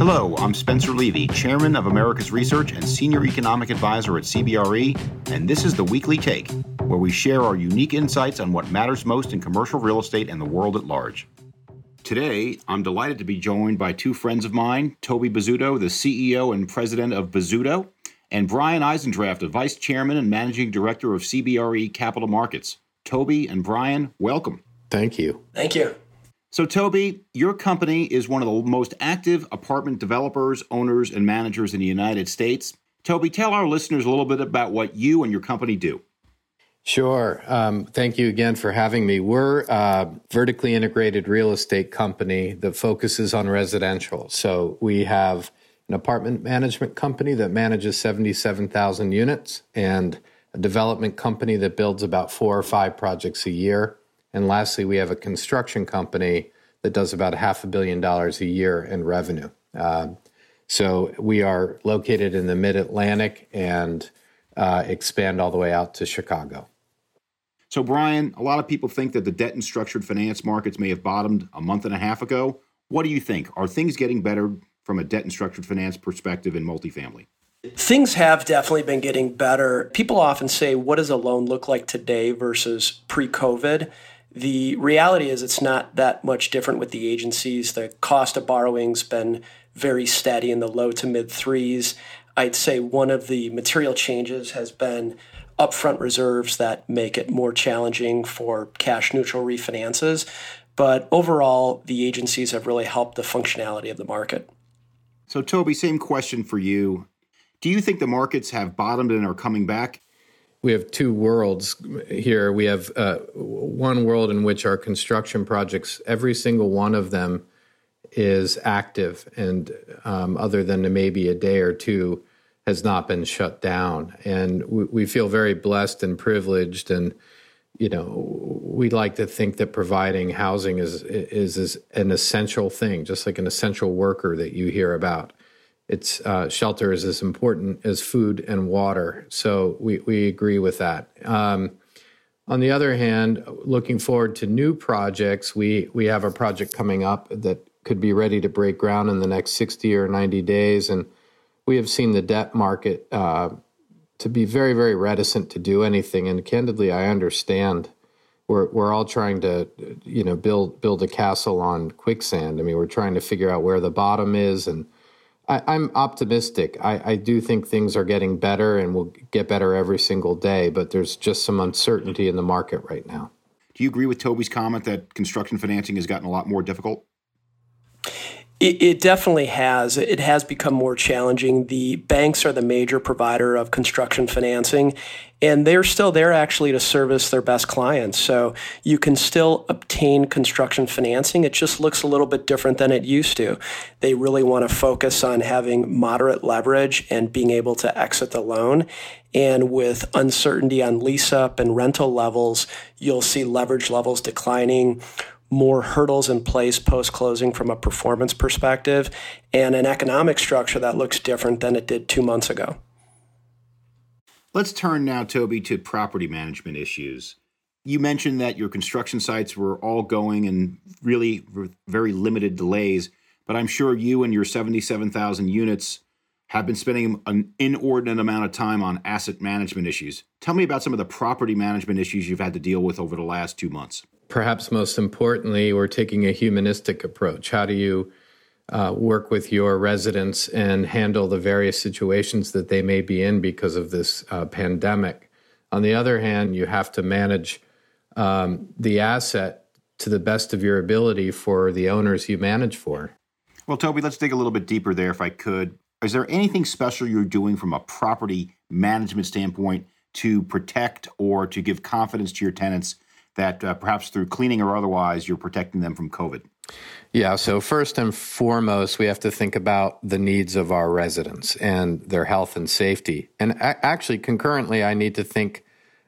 Hello, I'm Spencer Levy, Chairman of America's Research and Senior Economic Advisor at CBRE, and this is the Weekly Take, where we share our unique insights on what matters most in commercial real estate and the world at large. Today, I'm delighted to be joined by two friends of mine, Toby Bozzuto, the CEO and President of Bozzuto, and Brian Eisendrath, the Vice Chairman and Managing Director of CBRE Capital Markets. Toby and Brian, welcome. Thank you. Thank you. So, Toby, your company is one of the most active apartment developers, owners, and managers in the United States. Toby, tell our listeners a little bit about what you and your company do. Sure. Um, thank you again for having me. We're a vertically integrated real estate company that focuses on residential. So we have an apartment management company that manages 77,000 units and a development company that builds about four or five projects a year. And lastly, we have a construction company that does about half a billion dollars a year in revenue. Uh, so we are located in the mid Atlantic and uh, expand all the way out to Chicago. So, Brian, a lot of people think that the debt and structured finance markets may have bottomed a month and a half ago. What do you think? Are things getting better from a debt and structured finance perspective in multifamily? Things have definitely been getting better. People often say, What does a loan look like today versus pre COVID? The reality is, it's not that much different with the agencies. The cost of borrowing's been very steady in the low to mid threes. I'd say one of the material changes has been upfront reserves that make it more challenging for cash neutral refinances. But overall, the agencies have really helped the functionality of the market. So, Toby, same question for you. Do you think the markets have bottomed and are coming back? We have two worlds here. We have uh, one world in which our construction projects, every single one of them, is active, and um, other than maybe a day or two, has not been shut down. And we, we feel very blessed and privileged, and you know, we like to think that providing housing is, is is an essential thing, just like an essential worker that you hear about it's uh, shelter is as important as food and water. So we, we agree with that. Um, on the other hand, looking forward to new projects, we, we have a project coming up that could be ready to break ground in the next 60 or 90 days. And we have seen the debt market uh, to be very, very reticent to do anything. And candidly, I understand. We're, we're all trying to, you know, build build a castle on quicksand. I mean, we're trying to figure out where the bottom is and I, am optimistic. I, I, do think things are getting better and will get better every single day, but there's just some uncertainty in the market right now. Do you agree with Toby's comment that construction financing has gotten a lot more difficult? It, it, definitely has. It has become more challenging. The banks are the major provider of construction financing, and they're still there actually to service their best clients. So you can still obtain construction financing. It just looks a little bit different than it used to. They really want to focus on having moderate leverage and being able to exit the loan. And with uncertainty on lease up and rental levels, you'll see leverage levels declining more hurdles in place post closing from a performance perspective and an economic structure that looks different than it did two months ago. Let's turn now, Toby, to property management issues. You mentioned that your construction sites were all going and really very limited delays, but I'm sure you and your 77,000 units have been spending an inordinate amount of time on asset management issues. Tell me about some of the property management issues you've had to deal with over the last two months perhaps most importantly, we're taking a humanistic approach. How do you uh, work with your residents and handle the various situations that they may be in because of this uh, pandemic? On the other hand, you have to manage um, the asset to the best of your ability for the owners you manage for. Well, Toby, let's dig a little bit deeper there if I could. Is there anything special you're doing from a property management standpoint to protect or to give confidence to your tenants that uh, perhaps through cleaning or otherwise you're protecting them from COVID? Yeah, so first and foremost, we have to think about the needs of our residents and their health and safety. And actually, concurrently, I need to think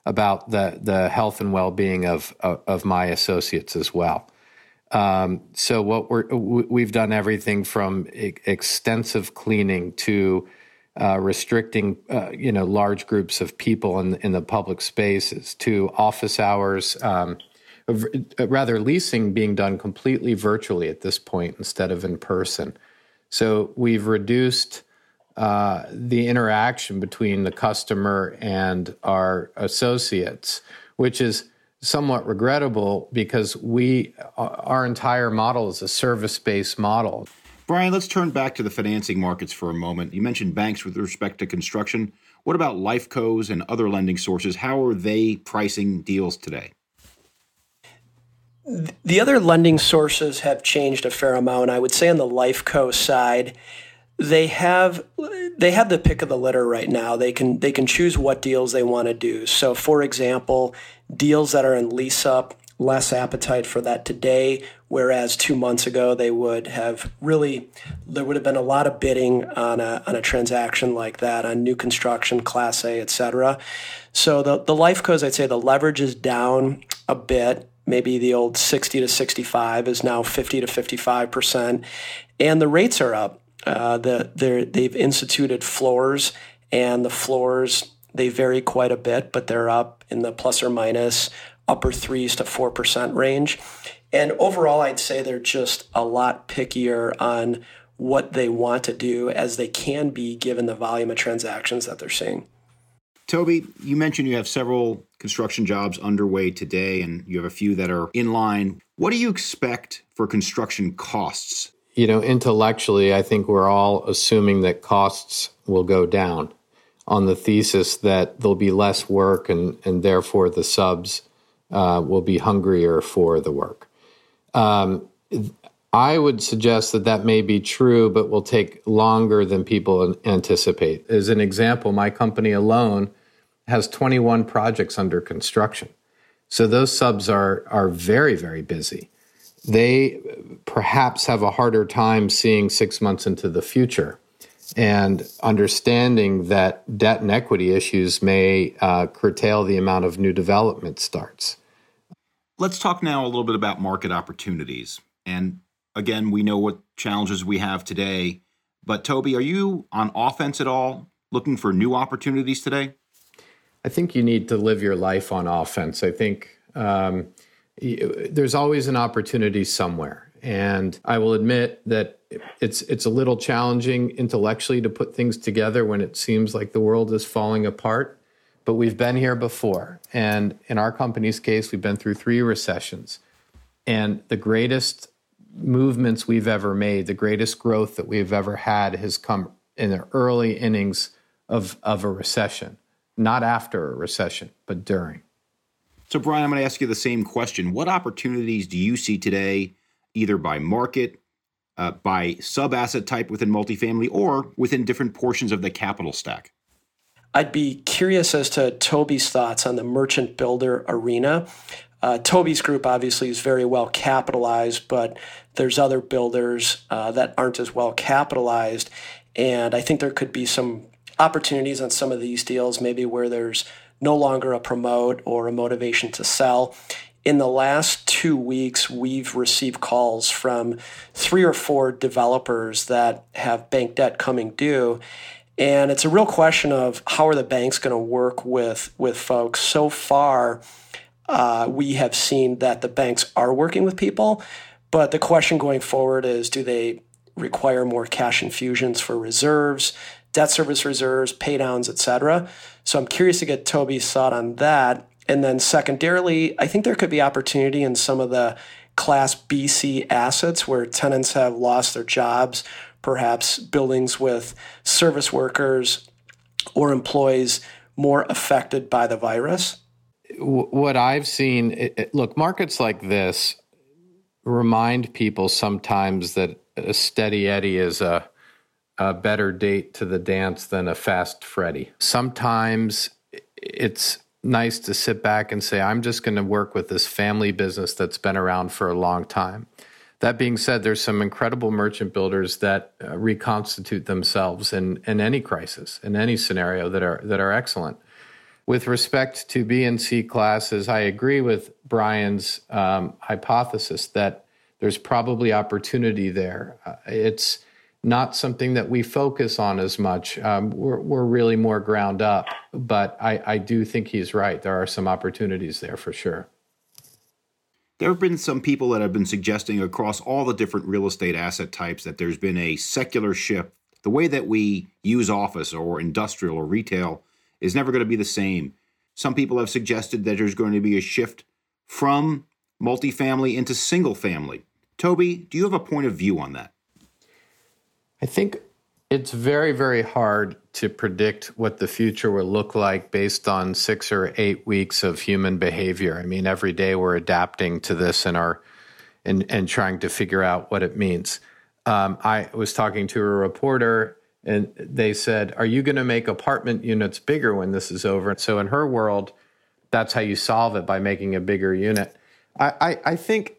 about the, the health and well being of, of, of, my associates as well. Um, so, what we're, we've done everything from extensive cleaning to uh, restricting, uh, you know, large groups of people in in the public spaces to office hours. Um, rather, leasing being done completely virtually at this point instead of in person. So we've reduced uh, the interaction between the customer and our associates, which is somewhat regrettable because we our entire model is a service-based model. Brian, let's turn back to the financing markets for a moment. You mentioned banks with respect to construction. What about life cos and other lending sources? How are they pricing deals today? The other lending sources have changed a fair amount. I would say on the life co side, they have they have the pick of the litter right now. They can they can choose what deals they want to do. So, for example, deals that are in lease up, less appetite for that today. Whereas two months ago, they would have really there would have been a lot of bidding on a on a transaction like that on new construction, Class A, et cetera. So the the life cos, I'd say the leverage is down a bit maybe the old 60 to 65 is now 50 to 55 percent, and the rates are up. Uh, the, they've instituted floors, and the floors they vary quite a bit, but they're up in the plus or minus upper threes to four percent range. And overall, I'd say they're just a lot pickier on what they want to do as they can be given the volume of transactions that they're seeing. Toby, you mentioned you have several construction jobs underway today and you have a few that are in line. What do you expect for construction costs? You know, intellectually, I think we're all assuming that costs will go down on the thesis that there'll be less work and, and therefore the subs uh, will be hungrier for the work. Um, I would suggest that that may be true, but will take longer than people anticipate. As an example, my company alone has 21 projects under construction. So those subs are are very very busy. They perhaps have a harder time seeing 6 months into the future and understanding that debt and equity issues may uh, curtail the amount of new development starts. Let's talk now a little bit about market opportunities. And again, we know what challenges we have today. But Toby, are you on offense at all, looking for new opportunities today? I think you need to live your life on offense. I think um, there's always an opportunity somewhere, and I will admit that it's it's a little challenging intellectually to put things together when it seems like the world is falling apart. But we've been here before, and in our company's case, we've been through three recessions, and the greatest movements we've ever made, the greatest growth that we've ever had, has come in the early innings of of a recession not after a recession, but during. So, Brian, I'm going to ask you the same question. What opportunities do you see today, either by market, uh, by sub asset type within multifamily, or within different portions of the capital stack? I'd be curious as to Toby's thoughts on the merchant builder arena. Uh, Toby's group obviously is very well capitalized, but there's other builders uh, that aren't as well capitalized. And I think there could be some opportunities on some of these deals, maybe where there's no longer a promote or a motivation to sell. In the last two weeks, we've received calls from three or four developers that have bank debt coming due. And it's a real question of how are the banks going to work with, with folks. So far, uh, we have seen that the banks are working with people. But the question going forward is do they require more cash infusions for reserves? Debt service reserves, paydowns, etc. So I'm curious to get Toby's thought on that. And then secondarily, I think there could be opportunity in some of the Class BC assets where tenants have lost their jobs, perhaps buildings with service workers or employees more affected by the virus. What I've seen, it, look, markets like this remind people sometimes that a steady Eddie is a a better date to the dance than a fast Freddy. Sometimes it's nice to sit back and say, I'm just going to work with this family business that's been around for a long time. That being said, there's some incredible merchant builders that uh, reconstitute themselves in, in any crisis, in any scenario that are that are excellent. With respect to B and C classes, I agree with Brian's um, hypothesis that there's probably opportunity there. Uh, it's not something that we focus on as much. Um, we're, we're really more ground up, but I, I do think he's right. There are some opportunities there for sure. There have been some people that have been suggesting across all the different real estate asset types that there's been a secular shift. The way that we use office or industrial or retail is never going to be the same. Some people have suggested that there's going to be a shift from multifamily into single family. Toby, do you have a point of view on that? I think it's very, very hard to predict what the future will look like based on six or eight weeks of human behavior. I mean, every day we're adapting to this and are and, and trying to figure out what it means. Um, I was talking to a reporter and they said, Are you going to make apartment units bigger when this is over? So, in her world, that's how you solve it by making a bigger unit. I, I, I think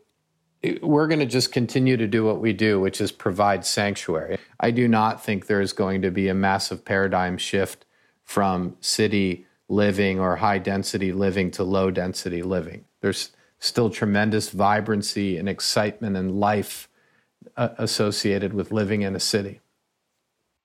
we're going to just continue to do what we do, which is provide sanctuary. I do not think there's going to be a massive paradigm shift from city living or high density living to low density living. There's still tremendous vibrancy and excitement and life uh, associated with living in a city.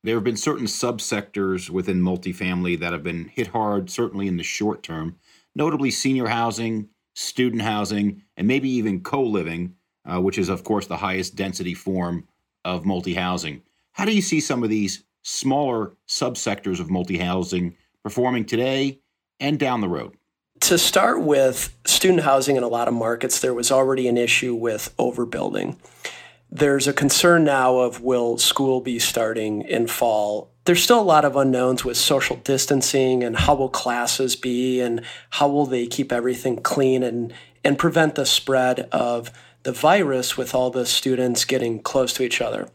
There have been certain subsectors within multifamily that have been hit hard, certainly in the short term, notably senior housing, student housing, and maybe even co living uh, which is, of course, the highest density form of multi housing. How do you see some of these smaller subsectors of multi housing performing today and down the road? To start with, student housing in a lot of markets, there was already an issue with overbuilding. There's a concern now of will school be starting in fall? There's still a lot of unknowns with social distancing and how will classes be and how will they keep everything clean and, and prevent the spread of the virus with all the students getting close to each other.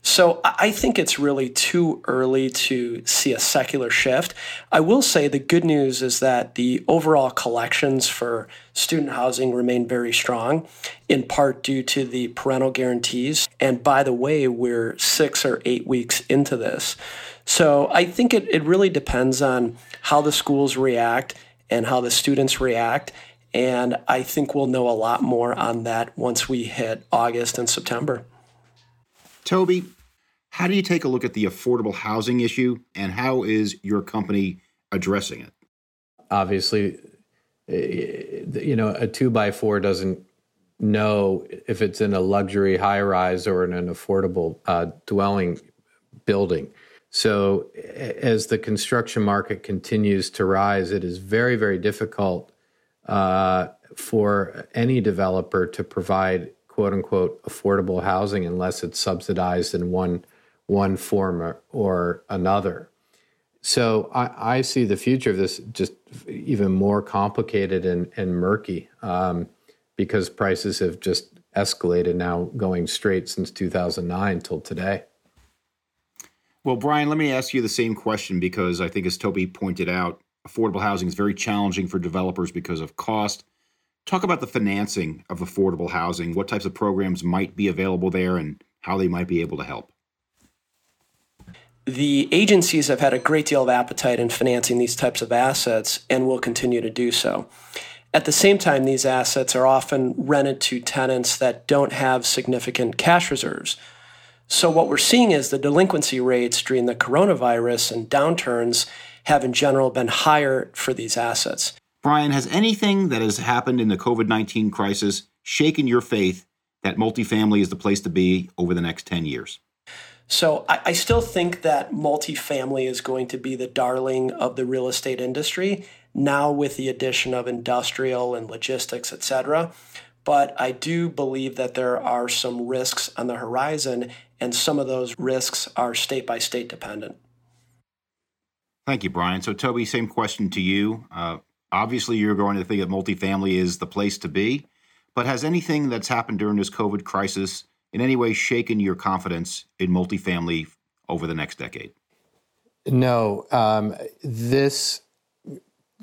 So I think it's really too early to see a secular shift. I will say the good news is that the overall collections for student housing remain very strong, in part due to the parental guarantees. And by the way, we're six or eight weeks into this. So I think it, it really depends on how the schools react and how the students react and I think we'll know a lot more on that once we hit August and September. Toby, how do you take a look at the affordable housing issue and how is your company addressing it? Obviously, you know, a two by four doesn't know if it's in a luxury high rise or in an affordable uh, dwelling building. So, as the construction market continues to rise, it is very, very difficult uh, for any developer to provide quote unquote affordable housing unless it's subsidized in one one form or, or another. So I, I, see the future of this just even more complicated and, and murky um, because prices have just escalated now going straight since 2009 till today. Well, Brian, let me ask you the same question because I think, as Toby pointed out, affordable housing is very challenging for developers because of cost. Talk about the financing of affordable housing, what types of programs might be available there, and how they might be able to help. The agencies have had a great deal of appetite in financing these types of assets and will continue to do so. At the same time, these assets are often rented to tenants that don't have significant cash reserves. So, what we're seeing is the delinquency rates during the coronavirus and downturns have in general been higher for these assets. Brian, has anything that has happened in the COVID 19 crisis shaken your faith that multifamily is the place to be over the next 10 years? So I, I, still think that multifamily is going to be the darling of the real estate industry now with the addition of industrial and logistics, et cetera. But I do believe that there are some risks on the horizon, and some of those risks are state by state dependent. Thank you, Brian. So, Toby, same question to you. Uh, obviously, you're going to think that multifamily is the place to be, but has anything that's happened during this COVID crisis in any way shaken your confidence in multifamily over the next decade? No. Um, this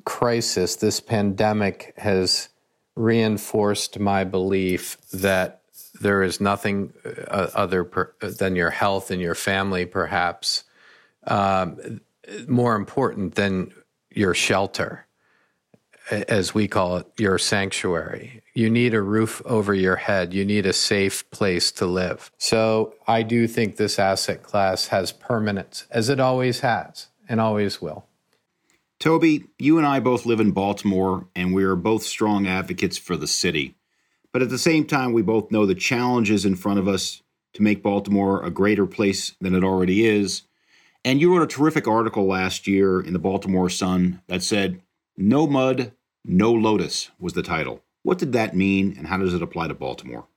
crisis, this pandemic, has reinforced my belief that there is nothing uh, other per, than your health and your family, perhaps. Um, more important than your shelter, as we call it, your sanctuary. You need a roof over your head. You need a safe place to live. So I do think this asset class has permanence, as it always has and always will. Toby, you and I both live in Baltimore, and we are both strong advocates for the city. But at the same time, we both know the challenges in front of us to make Baltimore a greater place than it already is. And you wrote a terrific article last year in the Baltimore Sun that said, No Mud, No Lotus was the title. What did that mean, and how does it apply to Baltimore?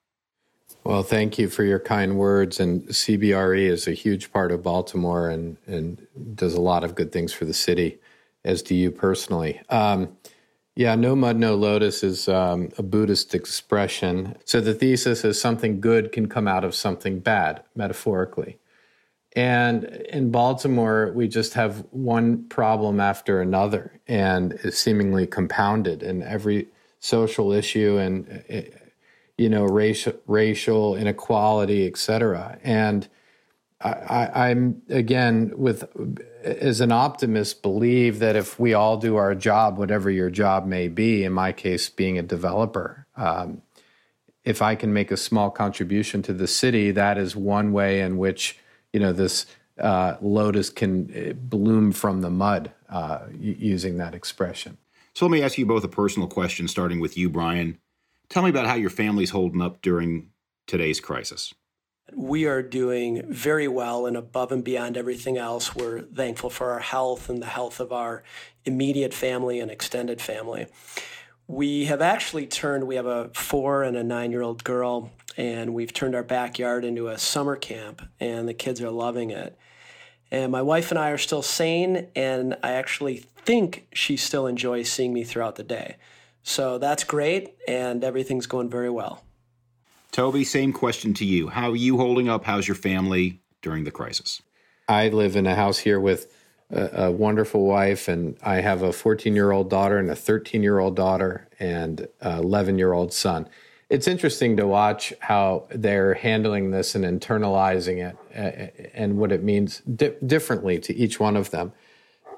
Well, thank you for your kind words. And CBRE is a huge part of Baltimore and, and does a lot of good things for the city, as do you personally. Um, yeah, no mud, no lotus is um, a Buddhist expression. So the thesis is something good can come out of something bad, metaphorically. And in Baltimore, we just have one problem after another and is seemingly compounded in every social issue and, eh, you know, racial, racial inequality, et cetera. And I, am again with as an optimist believe that if we all do our job, whatever your job may be, in my case being a developer, um, if I can make a small contribution to the city, that is one way in which you know this uh, lotus can uh, bloom from the mud, uh, using that expression. So let me ask you both a personal question, starting with you, Brian. Tell me about how your family's holding up during today's crisis we are doing very well and above and beyond everything else. We're thankful for our health and the health of our immediate family and extended family. We have actually turned, we have a four and a nine year old girl, and we've turned our backyard into a summer camp, and the kids are loving it. And my wife and I are still sane, and I actually think she still enjoys seeing me throughout the day. So that's great, and everything's going very well. Toby, same question to you. How are you holding up? How's your family during the crisis? I live in a house here with a, a wonderful wife, and I have a 14 year old daughter and a 13 year old daughter and 11 year old son. It's interesting to watch how they're handling this and internalizing it uh, uh, and what it means di- differently to each one of them.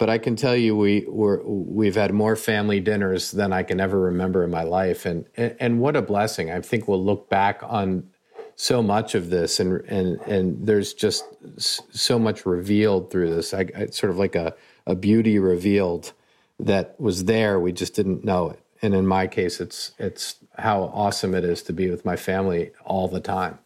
But I can tell you, we we have had more family dinners than I can ever remember in my life, and, and and what a blessing! I think we'll look back on so much of this, and and and there's just so much revealed through this. I, I sort of like a a beauty revealed that was there. We just didn't know it. And in my case, it's it's how awesome it is to be with my family all the time.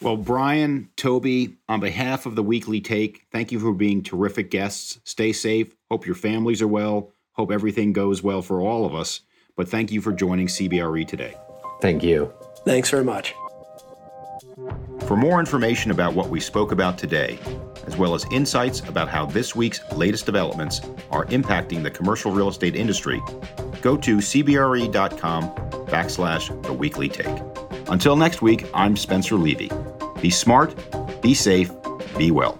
Well, Brian, Toby, on behalf of the Weekly Take, thank you for being terrific guests. Stay safe. Hope your families are well. Hope everything goes well for all of us. But thank you for joining CBRE today. Thank you. Thanks very much. For more information about what we spoke about today, as well as insights about how this week's latest developments are impacting the commercial real estate industry, go to cbre.com backslash the weekly take. Until next week, I'm Spencer Levy. Be smart, be safe, be well.